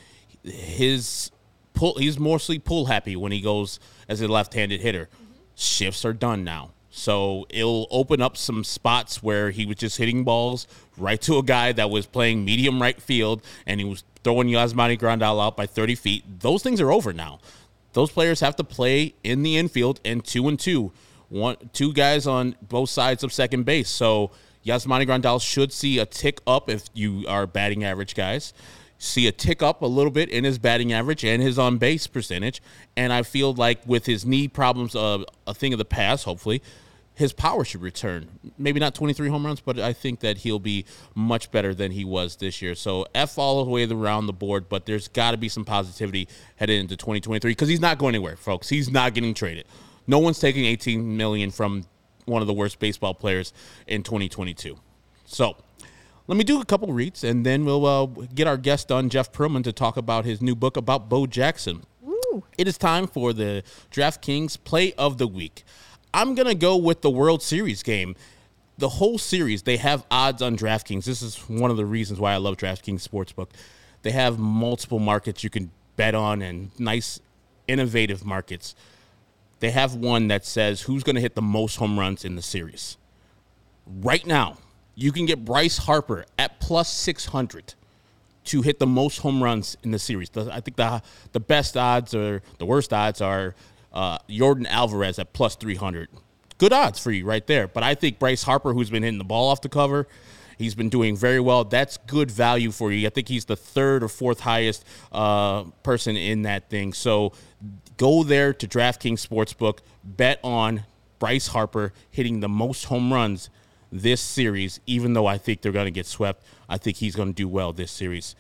his pull, he's mostly pull happy when he goes as a left-handed hitter shifts are done now. So it'll open up some spots where he was just hitting balls right to a guy that was playing medium right field and he was throwing Yasmani Grandal out by 30 feet. Those things are over now. Those players have to play in the infield and two and two, one two guys on both sides of second base. So Yasmani Grandal should see a tick up if you are batting average guys see a tick up a little bit in his batting average and his on base percentage. And I feel like with his knee problems, uh, a thing of the past, hopefully, his power should return. Maybe not 23 home runs, but I think that he'll be much better than he was this year. So F all the way around the board, but there's got to be some positivity headed into 2023 because he's not going anywhere, folks. He's not getting traded. No one's taking 18 million from one of the worst baseball players in 2022. So let me do a couple reads, and then we'll uh, get our guest on, Jeff Pearlman, to talk about his new book about Bo Jackson. Ooh. It is time for the DraftKings Play of the Week. I'm going to go with the World Series game. The whole series, they have odds on DraftKings. This is one of the reasons why I love DraftKings Sportsbook. They have multiple markets you can bet on and nice, innovative markets. They have one that says who's going to hit the most home runs in the series. Right now, you can get Bryce Harper at plus 600 to hit the most home runs in the series. I think the the best odds or the worst odds are uh, Yordan Alvarez at plus 300. Good odds for you right there. But I think Bryce Harper, who's been hitting the ball off the cover, he's been doing very well. That's good value for you. I think he's the third or fourth highest uh, person in that thing. So go there to DraftKings Sportsbook, bet on Bryce Harper hitting the most home runs this series, even though I think they're going to get swept. I think he's going to do well this series.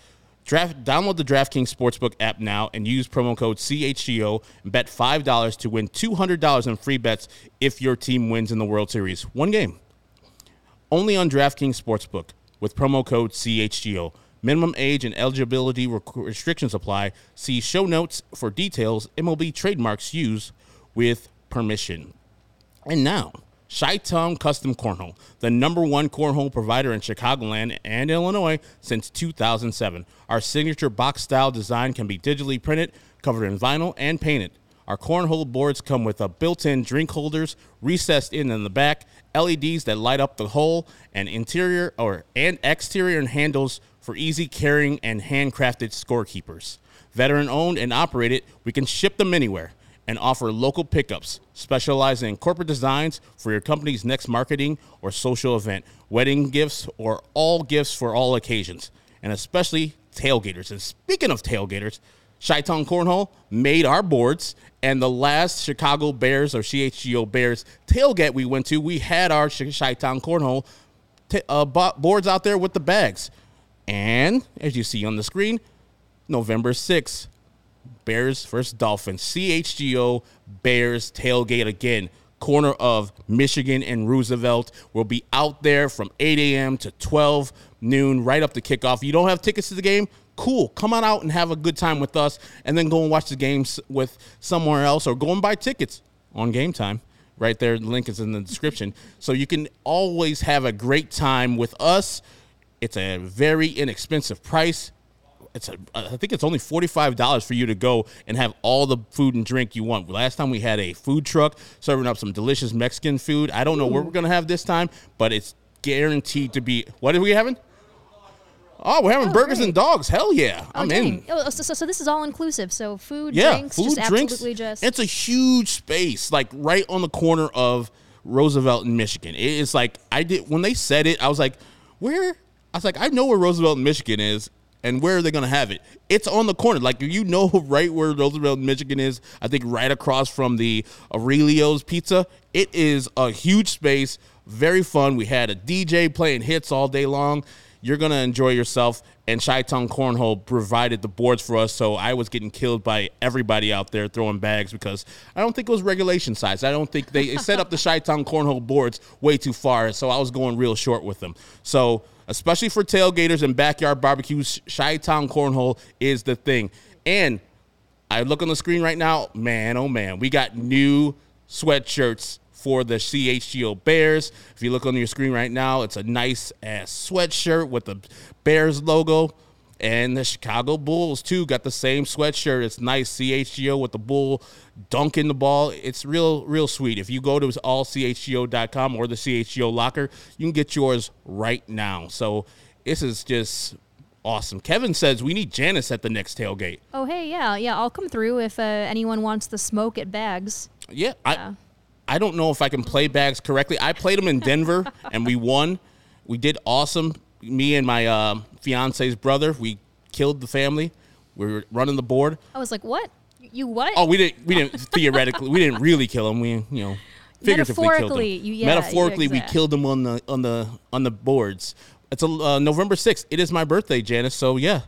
Draft, download the DraftKings Sportsbook app now and use promo code CHGO and bet $5 to win $200 in free bets if your team wins in the World Series. One game. Only on DraftKings Sportsbook with promo code CHGO. Minimum age and eligibility restrictions apply. See show notes for details. MLB trademarks used with permission. And now, Chi-Town Custom Cornhole, the number one cornhole provider in Chicagoland and Illinois since 2007. Our signature box style design can be digitally printed, covered in vinyl, and painted. Our cornhole boards come with a built-in drink holders recessed in in the back, LEDs that light up the hole, and interior or and exterior handles for easy carrying and handcrafted scorekeepers. Veteran owned and operated, we can ship them anywhere and offer local pickups, specializing in corporate designs for your company's next marketing or social event, wedding gifts, or all gifts for all occasions, and especially tailgaters. And speaking of tailgaters, Chi-Town Cornhole made our boards, and the last Chicago Bears or CHGO Bears tailgate we went to, we had our Chi-Town Cornhole t- uh, boards out there with the bags. And as you see on the screen, November 6th, Bears versus Dolphins. CHGO Bears tailgate again. Corner of Michigan and Roosevelt. We'll be out there from 8 a.m. to 12 noon, right up to kickoff. You don't have tickets to the game? Cool. Come on out and have a good time with us, and then go and watch the games with somewhere else, or go and buy tickets on game time. Right there, the link is in the description. So you can always have a great time with us. It's a very inexpensive price it's a, I think it's only forty five dollars for you to go and have all the food and drink you want. Last time we had a food truck serving up some delicious Mexican food. I don't know what we're gonna have this time, but it's guaranteed to be. What are we having? Oh, we're having oh, burgers great. and dogs. Hell yeah, oh, I'm oh, in. Oh, so, so, this is all inclusive. So food, yeah, drinks, food, just drinks. Absolutely just. It's a huge space, like right on the corner of Roosevelt and Michigan. It's like I did when they said it. I was like, where? I was like, I know where Roosevelt and Michigan is, and where are they going to have it? It's on the corner. Like you know right where Roosevelt, Michigan is. I think right across from the Aurelio's Pizza. It is a huge space, very fun. We had a DJ playing hits all day long. You're going to enjoy yourself. And Chi-Town Cornhole provided the boards for us, so I was getting killed by everybody out there throwing bags because I don't think it was regulation size. I don't think they set up the Chi-Town Cornhole boards way too far, so I was going real short with them. So especially for tailgaters and backyard barbecues. Chi-Town Cornhole is the thing. And I look on the screen right now, man, oh man, we got new sweatshirts for the CHGO Bears. If you look on your screen right now, it's a nice ass sweatshirt with the Bears logo. And the Chicago Bulls too got the same sweatshirt. It's nice CHGO with the bull dunking the ball. It's real, real sweet. If you go to allchgo.com or the CHGO locker, you can get yours right now. So this is just awesome. Kevin says we need Janice at the next tailgate. Oh hey, yeah, yeah. I'll come through if uh, anyone wants the smoke at Bags. Yeah, yeah. I I don't know if I can play Bags correctly. I played them in Denver and we won. We did awesome me and my uh, fiance's brother, we killed the family. We were running the board. I was like, "What? You what?" Oh, we didn't. We didn't theoretically. We didn't really kill him. We, you know, figuratively killed him. You, yeah, Metaphorically, we killed him on the on the on the boards. It's a uh, November sixth. It is my birthday, Janice. So yeah.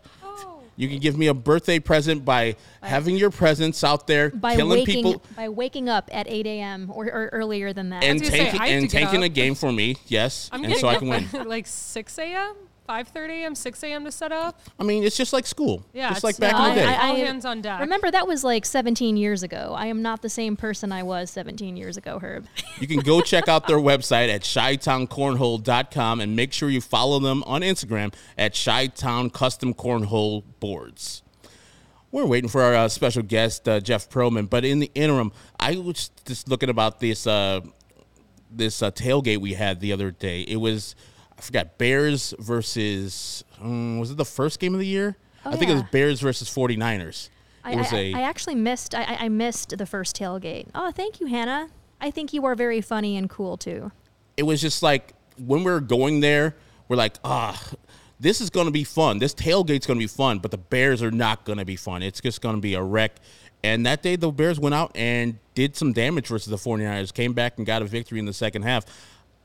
You can give me a birthday present by, by having your presence out there, by killing waking, people. By waking up at 8 a.m. Or, or, earlier than that. And, taking, and taking a game for me, yes. I'm and so I can win. like 6 a.m.? 5:30 a.m., 6 a.m. to set up. I mean, it's just like school. Yeah, just like back in the day. I, I, All hands on deck. Remember that was like 17 years ago. I am not the same person I was 17 years ago, Herb. You can go check out their website at chitowncornhole.com and make sure you follow them on Instagram at Chi-Town Custom Cornhole Boards. We're waiting for our uh, special guest, uh, Jeff Pearlman. But in the interim, I was just looking about this uh, this uh, tailgate we had the other day. It was I forgot Bears versus um, was it the first game of the year? Oh, I think yeah. it was Bears versus 49ers. I, it was I, a, I actually missed I, I missed the first tailgate. Oh, thank you, Hannah. I think you are very funny and cool too. It was just like when we were going there, we're like, ah, this is going to be fun. This tailgate's going to be fun, but the Bears are not going to be fun. It's just going to be a wreck. And that day, the Bears went out and did some damage versus the 49ers, came back and got a victory in the second half.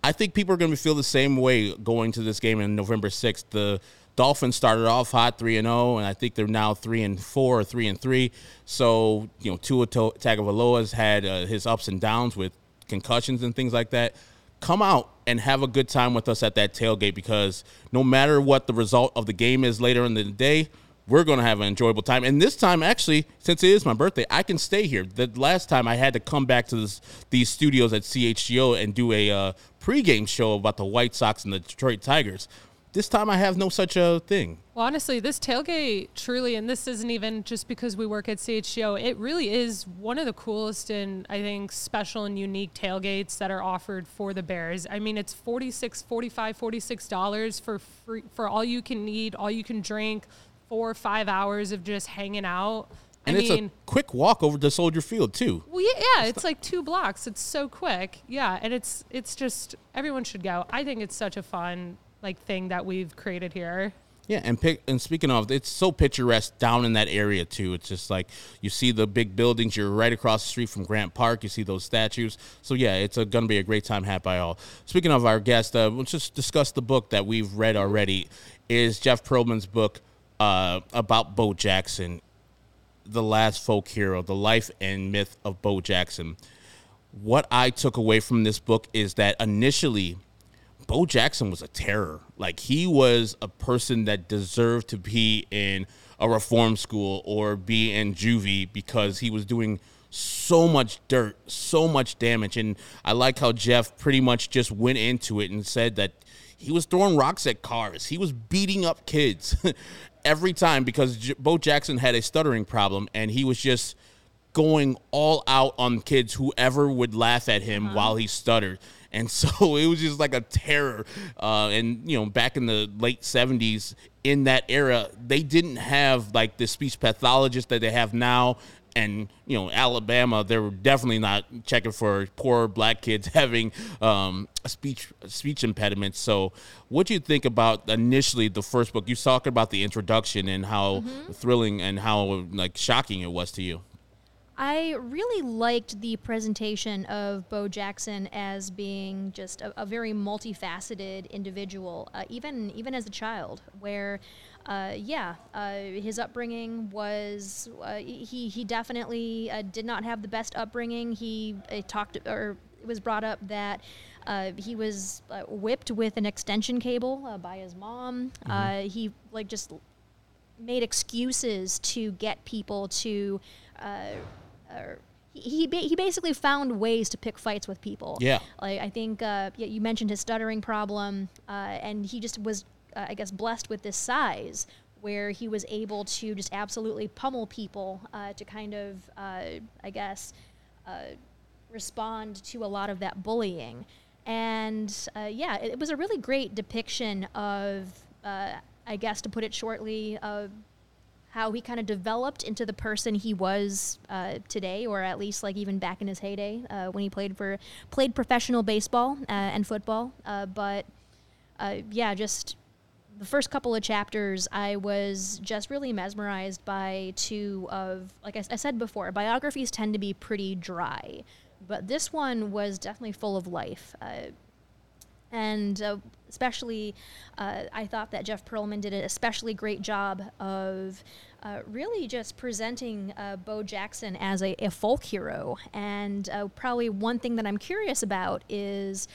I think people are going to feel the same way going to this game in November 6th. The Dolphins started off hot 3 and 0 and I think they're now 3 and 4 or 3 and 3. So, you know, Tua Tagovailoa has had uh, his ups and downs with concussions and things like that. Come out and have a good time with us at that tailgate because no matter what the result of the game is later in the day, we're going to have an enjoyable time. And this time, actually, since it is my birthday, I can stay here. The last time I had to come back to this, these studios at CHGO and do a uh, pregame show about the White Sox and the Detroit Tigers. This time I have no such a thing. Well, honestly, this tailgate truly, and this isn't even just because we work at CHGO, it really is one of the coolest and I think special and unique tailgates that are offered for the Bears. I mean, it's 46 45 $46 for free, for all you can eat, all you can drink, four or five hours of just hanging out. And I it's mean, a quick walk over to Soldier Field too. well, yeah, yeah, it's like two blocks. It's so quick. Yeah, and it's it's just everyone should go. I think it's such a fun like thing that we've created here. Yeah, and pick, and speaking of, it's so picturesque down in that area too. It's just like you see the big buildings. You're right across the street from Grant Park. You see those statues. So yeah, it's going to be a great time had by all. Speaking of our guest, uh, let's just discuss the book that we've read already. Is Jeff Pearlman's book uh, about Bo Jackson, the last folk hero, the life and myth of Bo Jackson. What I took away from this book is that initially Bo Jackson was a terror. Like he was a person that deserved to be in a reform school or be in juvie because he was doing so much dirt, so much damage. And I like how Jeff pretty much just went into it and said that he was throwing rocks at cars. He was beating up kids every time because J- Bo Jackson had a stuttering problem and he was just going all out on kids whoever would laugh at him while he stuttered. And so it was just like a terror uh, and you know back in the late 70s in that era they didn't have like the speech pathologist that they have now and you know alabama they were definitely not checking for poor black kids having um, a speech speech impediments so what do you think about initially the first book? You talked about the introduction and how thrilling and how like shocking it was to you. I really liked the presentation of Bo Jackson as being just a, a very multifaceted individual, uh, even even as a child. Where, uh, yeah, uh, his upbringing was uh, he he definitely uh, did not have the best upbringing. He uh, talked or it was brought up that. Uh, he was uh, whipped with an extension cable uh, by his mom. Uh, he like just made excuses to get people to uh, uh, he he, ba- he basically found ways to pick fights with people. Yeah. Like I think uh, yeah, you mentioned his stuttering problem, uh, and he just was uh, I guess blessed with this size where he was able to just absolutely pummel people uh, to kind of uh, I guess uh, respond to a lot of that bullying. And uh, yeah, it, it was a really great depiction of, uh, I guess, to put it shortly, how he kind of developed into the person he was uh, today, or at least like even back in his heyday uh, when he played for played professional baseball uh, and football. But yeah, just the first couple of chapters, I was just really mesmerized by two of, like I said before, biographies tend to be pretty dry, but this one was definitely full of life. Uh, and uh, especially, uh, I thought that Jeff Pearlman did an especially great job of uh, really just presenting uh, Bo Jackson as a, a folk hero. And uh, probably one thing that I'm curious about is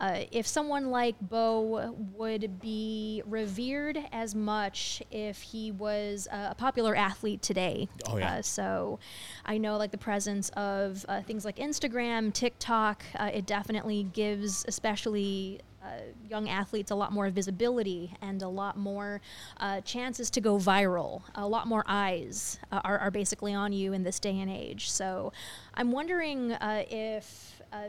uh, if someone like Bo would be revered as much if he was uh, a popular athlete today. Oh, yeah. Uh, so I know like the presence of uh, things like Instagram, TikTok, uh, it definitely gives especially uh, young athletes a lot more visibility and a lot more uh, chances to go viral. A lot more eyes uh, are, are basically on you in this day and age. So I'm wondering uh, if, uh,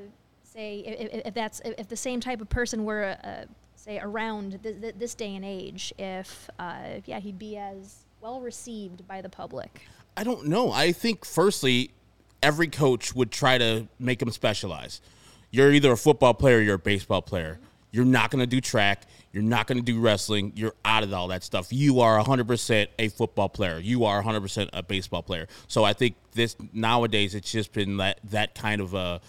say, if, if that's if the same type of person were, uh, say, around th- th- this day and age, if uh, yeah, he'd be as well received by the public. I don't know. I think firstly, every coach would try to make him specialize. You're either a football player or you're a baseball player. You're not going to do track. You're not going to do wrestling. You're out of all that stuff. You are 100% a football player. You are 100% a baseball player. So I think this nowadays it's just been that that kind of a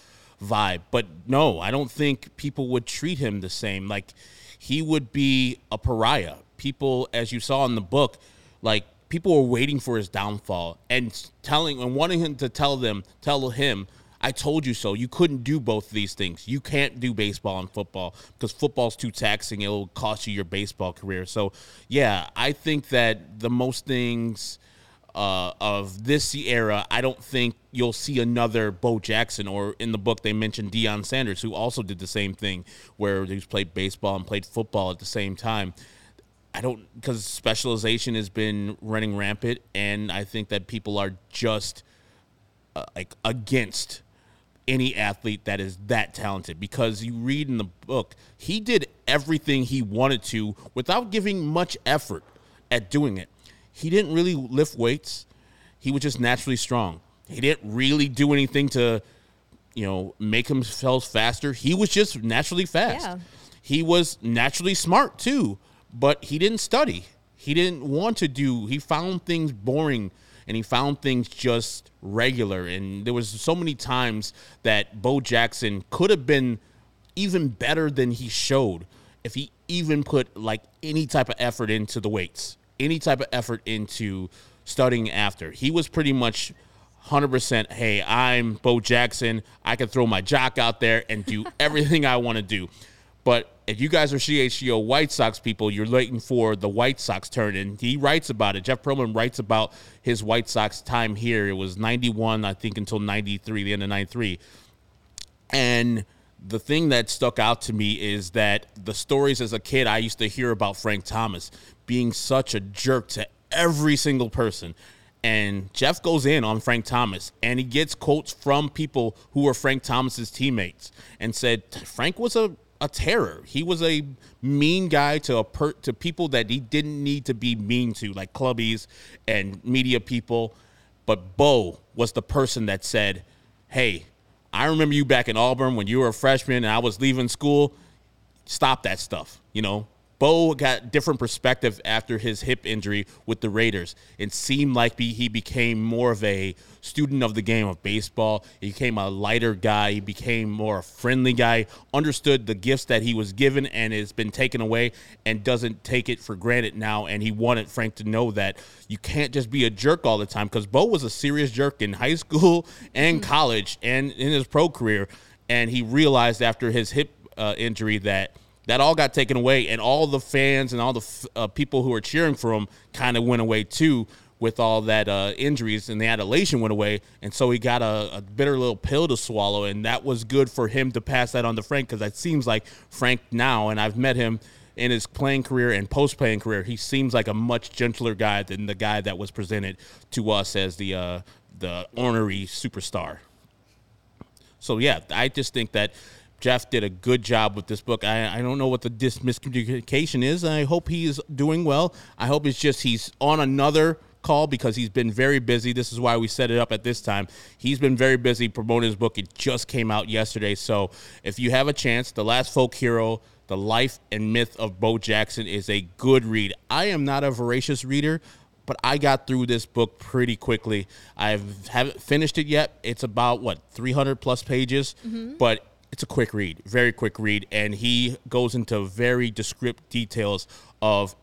vibe. But no, I don't think people would treat him the same. Like he would be a pariah. People, as you saw in the book, like people were waiting for his downfall and telling and wanting him to tell them, tell him, I told you so. You couldn't do both these things. You can't do baseball and football because football's too taxing. It'll cost you your baseball career. So, yeah, I think that the most things uh, of this era, I don't think you'll see another Bo Jackson. Or in the book, they mentioned Deion Sanders, who also did the same thing, where he's played baseball and played football at the same time. I don't because specialization has been running rampant, and I think that people are just uh, like against any athlete that is that talented because you read in the book he did everything he wanted to without giving much effort at doing it. He didn't really lift weights. He was just naturally strong. He didn't really do anything to, you know, make himself faster. He was just naturally fast. Yeah. He was naturally smart too, but he didn't study. He didn't want to do. He found things boring and he found things just regular. And there was so many times that Bo Jackson could have been even better than he showed if he even put like any type of effort into the weights, any type of effort into studying after. He was pretty much 100% hey, I'm Bo Jackson. I can throw my jock out there and do everything I want to do. But if you guys are CHGO White Sox people, you're waiting for the White Sox turn. And he writes about it. Jeff Pearlman writes about his White Sox time here. It was 91, I think, until 93, the end of 93. And the thing that stuck out to me is that the stories as a kid I used to hear about Frank Thomas being such a jerk to every single person. And Jeff goes in on Frank Thomas and he gets quotes from people who were Frank Thomas's teammates and said Frank was a, a terror. He was a mean guy to a per, to people that he didn't need to be mean to, like clubbies and media people. But Bo was the person that said, Hey, I remember you back in Auburn when you were a freshman and I was leaving school. Stop that stuff. You know, Bo got different perspective after his hip injury with the Raiders. It seemed like he became more of a student of the game of baseball. He became a lighter guy. He became more a friendly guy. Understood the gifts that he was given and has been taken away, and doesn't take it for granted now. And he wanted Frank to know that you can't just be a jerk all the time because Bo was a serious jerk in high school and college and in his pro career. And he realized after his hip uh, injury that that all got taken away, and all the fans and all the f- uh, people who were cheering for him kind of went away too with all that uh, injuries, and the adulation went away, and so he got a, a, bitter little pill to swallow, and that was good for him to pass that on to Frank because it seems like Frank now, and I've met him in his playing career and post playing career, he seems like a much gentler guy than the guy that was presented to us as the uh, the ornery superstar. So yeah, I just think that Jeff did a good job with this book. I, I don't know what the dis- miscommunication is. I hope he is doing well. I hope it's just he's on another call because he's been very busy. This is why we set it up at this time. He's been very busy promoting his book. It just came out yesterday. So if you have a chance, The Last Folk Hero, The Life and Myth of Bo Jackson is a good read. I am not a voracious reader, but I got through this book pretty quickly. I haven't finished it yet. It's about what 300 plus pages, mm-hmm. but it's a quick read, very quick read, and he goes into very descriptive details of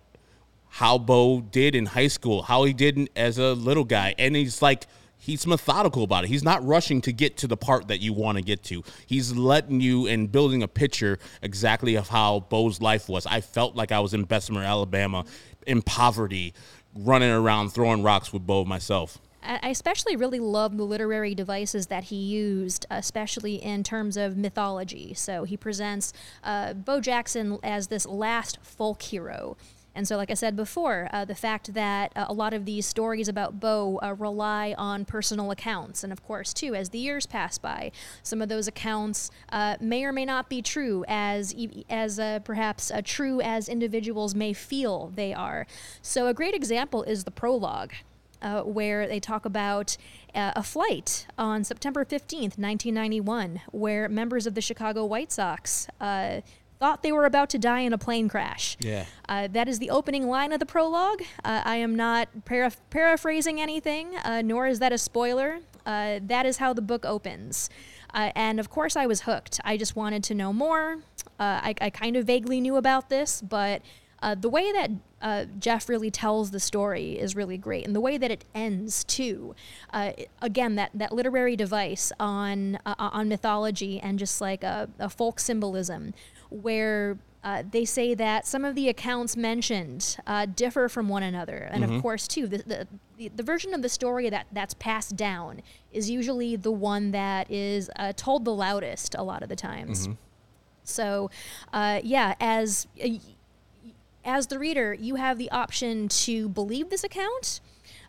how Bo did in high school, how he did as a little guy, and he's like he's methodical about it. He's not rushing to get to the part that you want to get to. He's letting you and building a picture exactly of how Bo's life was. I felt like I was in Bessemer, Alabama, in poverty, running around throwing rocks with Bo myself. I especially really love the literary devices that he used, especially in terms of mythology. So he presents uh, Bo Jackson as this last folk hero. And so, like I said before, uh, the fact that uh, a lot of these stories about Bo uh, rely on personal accounts. And of course, too, as the years pass by, some of those accounts uh, may or may not be true, as, as uh, perhaps uh, true as individuals may feel they are. So, a great example is the prologue uh, where they talk about uh, a flight on September 15th, 1991, where members of the Chicago White Sox uh, thought they were about to die in a plane crash. Yeah. Uh, that is the opening line of the prologue. Uh, I am not para- paraphrasing anything, uh, nor is that a spoiler. that is how the book opens. and of course, I was hooked. I just wanted to know more. I, I kind of vaguely knew about this, but Uh, the way that uh, Jeff really tells the story is really great, and the way that it ends too. Uh, again, that, that literary device on uh, on mythology and just like a, a folk symbolism, where uh, they say that some of the accounts mentioned uh, differ from one another, and Mm-hmm. of course, too, the, the the the version of the story that that's passed down is usually the one that is uh, told the loudest a lot of the times. Mm-hmm. So, uh, yeah, as uh, as the reader, you have the option to believe this account.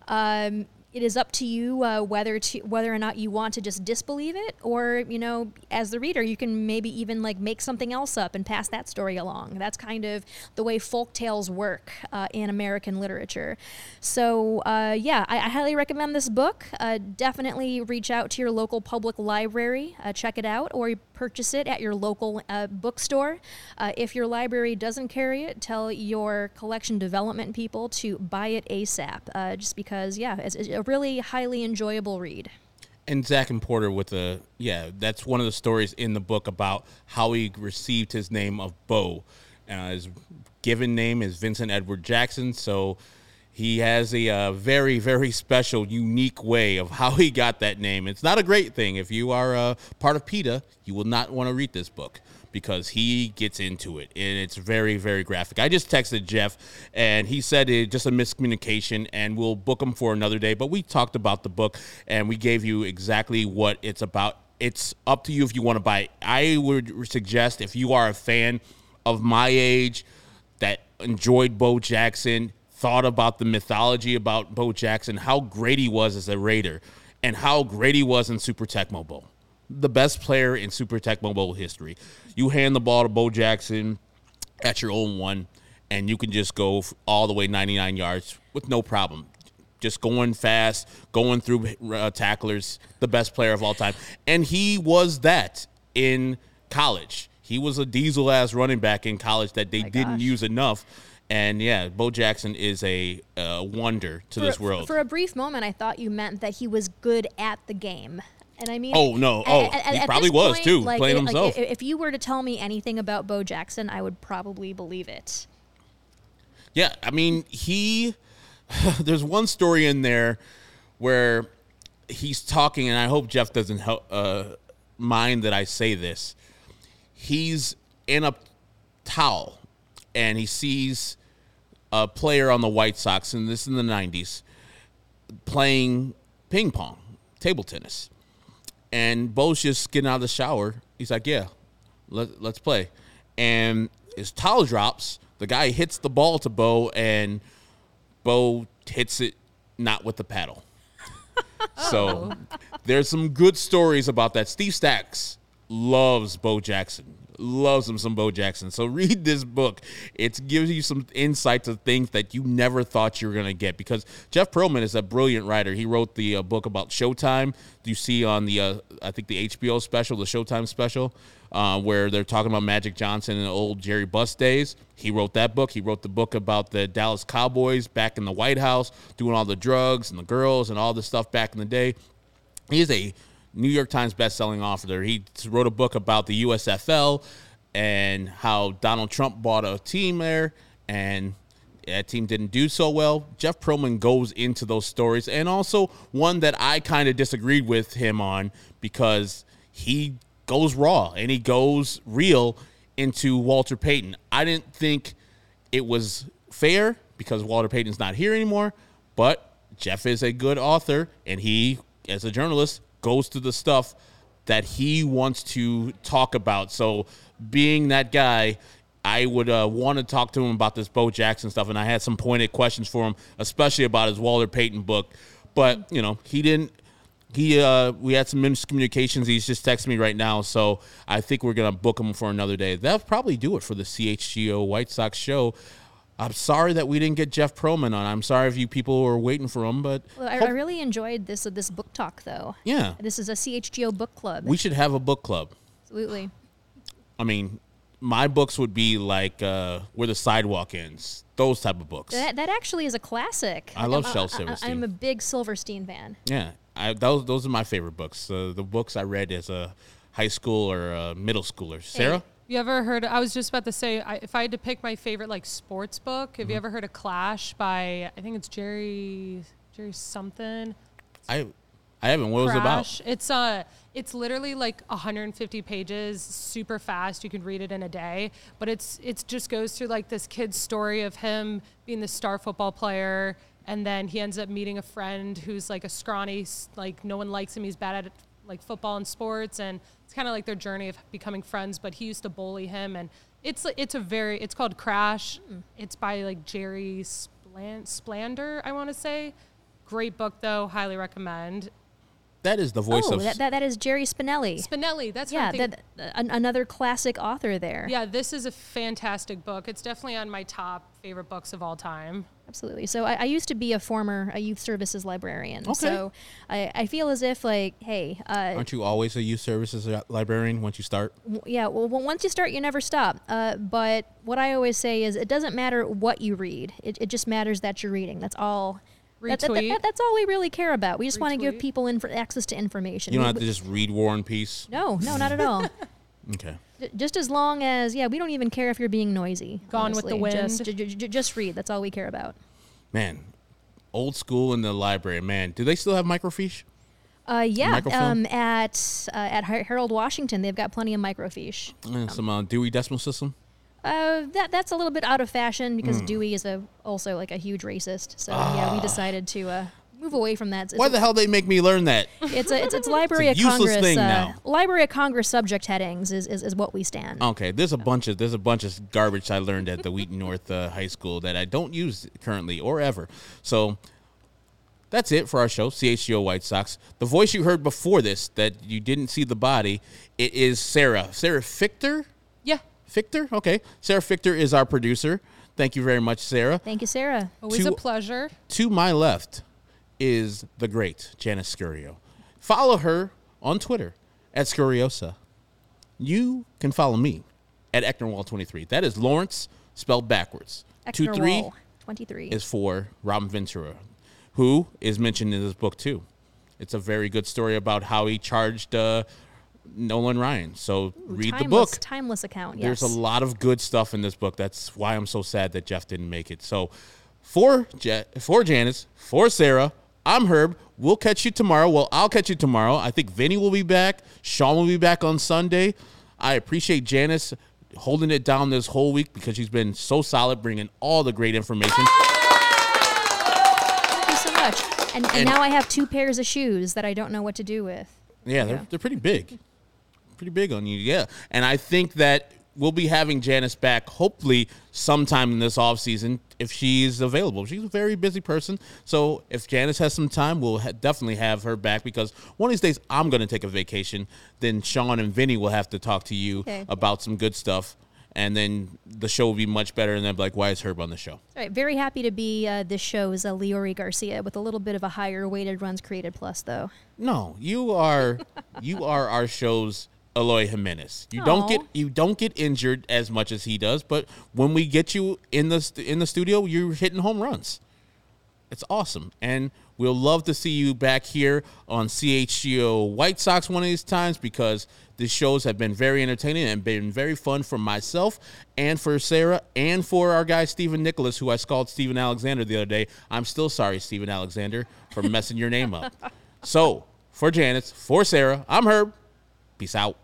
Um, it is up to you uh, whether to whether or not you want to just disbelieve it, or you know, as the reader, you can maybe even like make something else up and pass that story along. That's kind of the way folk tales work uh, in American literature. So uh, yeah, I, I highly recommend this book. Uh, definitely reach out to your local public library, uh, check it out, or purchase it at your local uh, bookstore. Uh, if your library doesn't carry it, tell your collection development people to buy it ASAP. Uh, just because, yeah, it's, a really highly enjoyable read. and Zach and Porter with a yeah, that's one of the stories in the book about how he received his name of Bo. Uh, his given name is Vincent Edward Jackson, so he has a uh, very very special, unique way of how he got that name. It's not a great thing. If you are uh, part of PETA, you will not want to read this book because he gets into it and it's very very graphic. I just texted Jeff and he said it's just a miscommunication and we'll book him for another day. But we talked about the book and we gave you exactly what it's about. It's up to you if you want to buy it. I would suggest if you are a fan of my age that enjoyed Bo Jackson, thought about the mythology about Bo Jackson, how great he was as a Raider, and how great he was in Super Tecmo Bowl. The best player in Super Tecmo Bowl history. You hand the ball to Bo Jackson at your own one, and you can just go all the way 99 yards with no problem. Just going fast, going through uh, tacklers, the best player of all time. And he was that in college. He was a diesel ass running back in college that they My didn't gosh. use enough. And yeah, Bo Jackson is a uh, wonder to this world. For a brief moment, I thought you meant that he was good at the game. And I mean, Oh, no. Oh, a- a- he at probably was, point, too, like, playing i- like, himself. if, if you were to tell me anything about Bo Jackson, I would probably believe it. Yeah, I mean, he. There's one story in there where he's talking, and I hope Jeff doesn't help, uh, mind that I say this. He's in a towel, and he sees a player on the White Sox, and this in the '90s, playing ping pong, table tennis, and Bo's just getting out of the shower. He's like, "Yeah, let, let's play," and his towel drops. The guy hits the ball to Bo, and Bo hits it not with the paddle. So oh. there's some good stories about that. Steve Stacks loves Bo Jackson. Loves him some Bo Jackson. So read this book. It gives you some insight to things that you never thought you were gonna get. Because Jeff Pearlman is a brilliant writer. He wrote the uh, book about Showtime. You see on the uh, I think the HBO special, the Showtime special, uh, where they're talking about Magic Johnson and the old Jerry Buss days. He wrote that book. He wrote the book about the Dallas Cowboys back in the White House, doing all the drugs and the girls and all the stuff back in the day. He is a New York Times best-selling author. He wrote a book about the USFL and how Donald Trump bought a team there, and that team didn't do so well. Jeff Pearlman goes into those stories, and also one that I kind of disagreed with him on because he goes raw and he goes real into Walter Payton. I didn't think it was fair because Walter Payton's not here anymore, but Jeff is a good author and he, as a journalist, goes to the stuff that he wants to talk about. So, being that guy, I would uh, want to talk to him about this Bo Jackson stuff, and I had some pointed questions for him, especially about his Walter Payton book. But you know, he didn't. He uh, we had some miscommunications. He's just texting me right now, so I think we're gonna book him for another day. That'll probably do it for the CHGO White Sox show. I'm sorry that we didn't get Jeff Pearlman on. I'm sorry if you people were waiting for him, but Well, I, I really enjoyed this uh, this book talk though. yeah, This is a CHGO book club. we should have a book club. Absolutely. I mean, my books would be like uh, where the sidewalk ends. Those type of books. That, that actually is a classic. I love Shel I- I- Silverstein. I'm a big Silverstein fan. Yeah, I, those those are my favorite books. Uh, the books I read as a high school or a middle schooler. Sarah, You ever heard? I was just about to say, I, if I had to pick my favorite like sports book, have Mm-hmm. you ever heard of Clash by? I think it's Jerry Jerry something. I I haven't. What was it about? Crash. It's uh it's literally like 150 pages, super fast. You can read it in a day, but it's it's just goes through like this kid's story of him being the star football player and then he ends up meeting a friend who's like a scrawny like no one likes him. He's bad at like football and sports and it's kind of like their journey of becoming friends, but he used to bully him and it's it's a very it's called Crash. Mm-hmm. It's by like Jerry Splan- Splander, I want to say. Great book though, highly recommend. That is the voice oh, of. that, that, that is Jerry Spinelli. Spinelli, that's yeah, what I think. that, uh, an, another classic author there. yeah, this is a fantastic book. It's definitely on my top favorite books of all time. Absolutely. So I, I used to be a former a youth services librarian. Okay. So I, I feel as if like, hey, uh, Aren't you always a youth services librarian once you start? w- yeah, well, well, once you start, you never stop. Uh, but what I always say is, it doesn't matter what you read. It, it just matters that you're reading. That's all. that- that- that- Retweet. that's all we really care about. We just want to give Retweet. people inf- access to information. You don't We- have to just read War and Peace. no, no, not at all. Okay. J- just as long as yeah, we don't even care if you're being noisy. Gone with the honestly. Just, Wind. j- j- j- just read. That's all we care about. Man, old school in the library. Man, do they still have microfiche? Uh, yeah, um, at uh, at Harold Washington, they've got plenty of microfiche. Uh, some uh, Dewey Decimal System? Uh, that that's a little bit out of fashion because Dewey is a also like a huge racist. So yeah, we decided to uh, move away from that. It's. Why the hell they make me learn that? it's a it's, it's Library It's a of useless Congress. thing uh, now. Library of Congress subject headings is, is, is what we stand. Okay, there's a bunch of there's a bunch of garbage I learned at the Wheaton North uh, High School that I don't use currently or ever. So that's it for our show, CHGO White Sox. The voice you heard before this that you didn't see the body, it is Sarah. Sarah Fichter? Yeah, Fichter? Okay. Sarah Fichter is our producer. Thank you very much, Sarah. Thank you, Sarah. always To- a pleasure. To my left is the great Janice Scurio. Follow her on Twitter at Scuriosa. You can follow me at Ecnerwal23. That is Lawrence spelled backwards. Two three 23. is for Robin Ventura, who is mentioned in this book too. It's a very good story about how he charged uh, Nolan Ryan. So read the book. Timeless account. There's a lot of good stuff in this book. That's why I'm so sad that Jeff didn't make it. So, for Je- for Janice, for Sarah, I'm Herb. We'll catch you tomorrow. Well, I'll catch you tomorrow. I think Vinny will be back. Sean will be back on Sunday. I appreciate Janice holding it down this whole week because she's been so solid, bringing all the great information. Thank you so much. And, and, And- now I have two pairs of shoes that I don't know what to do with. Yeah, they're, they're pretty big. Pretty big on you, yeah. And I think that we'll be having Janice back hopefully sometime in this off season if she's available. She's a very busy person. So if Janice has some time, we'll ha- definitely have her back because one of these days I'm going to take a vacation. Then Sean and Vinny will have to talk to you Okay. about some good stuff. And then the show will be much better. And then be like, why is Herb on the show? All right, very happy to be uh, this show's uh, Leury Garcia with a little bit of a higher weighted runs created plus, though. No, you are you are our show's Eloy Jimenez. You don't get you don't get injured as much as he does, but when we get you in the st- in the studio, you're hitting home runs. It's awesome, and we'll love to see you back here on CHGO White Sox one of these times because the shows have been very entertaining and been very fun for myself and for Sarah and for our guy Stephen Nicholas, who I called Stephen Alexander the other day. I'm still sorry, Stephen Alexander, for messing your name up. So for Janice, for Sarah, I'm Herb. Peace out.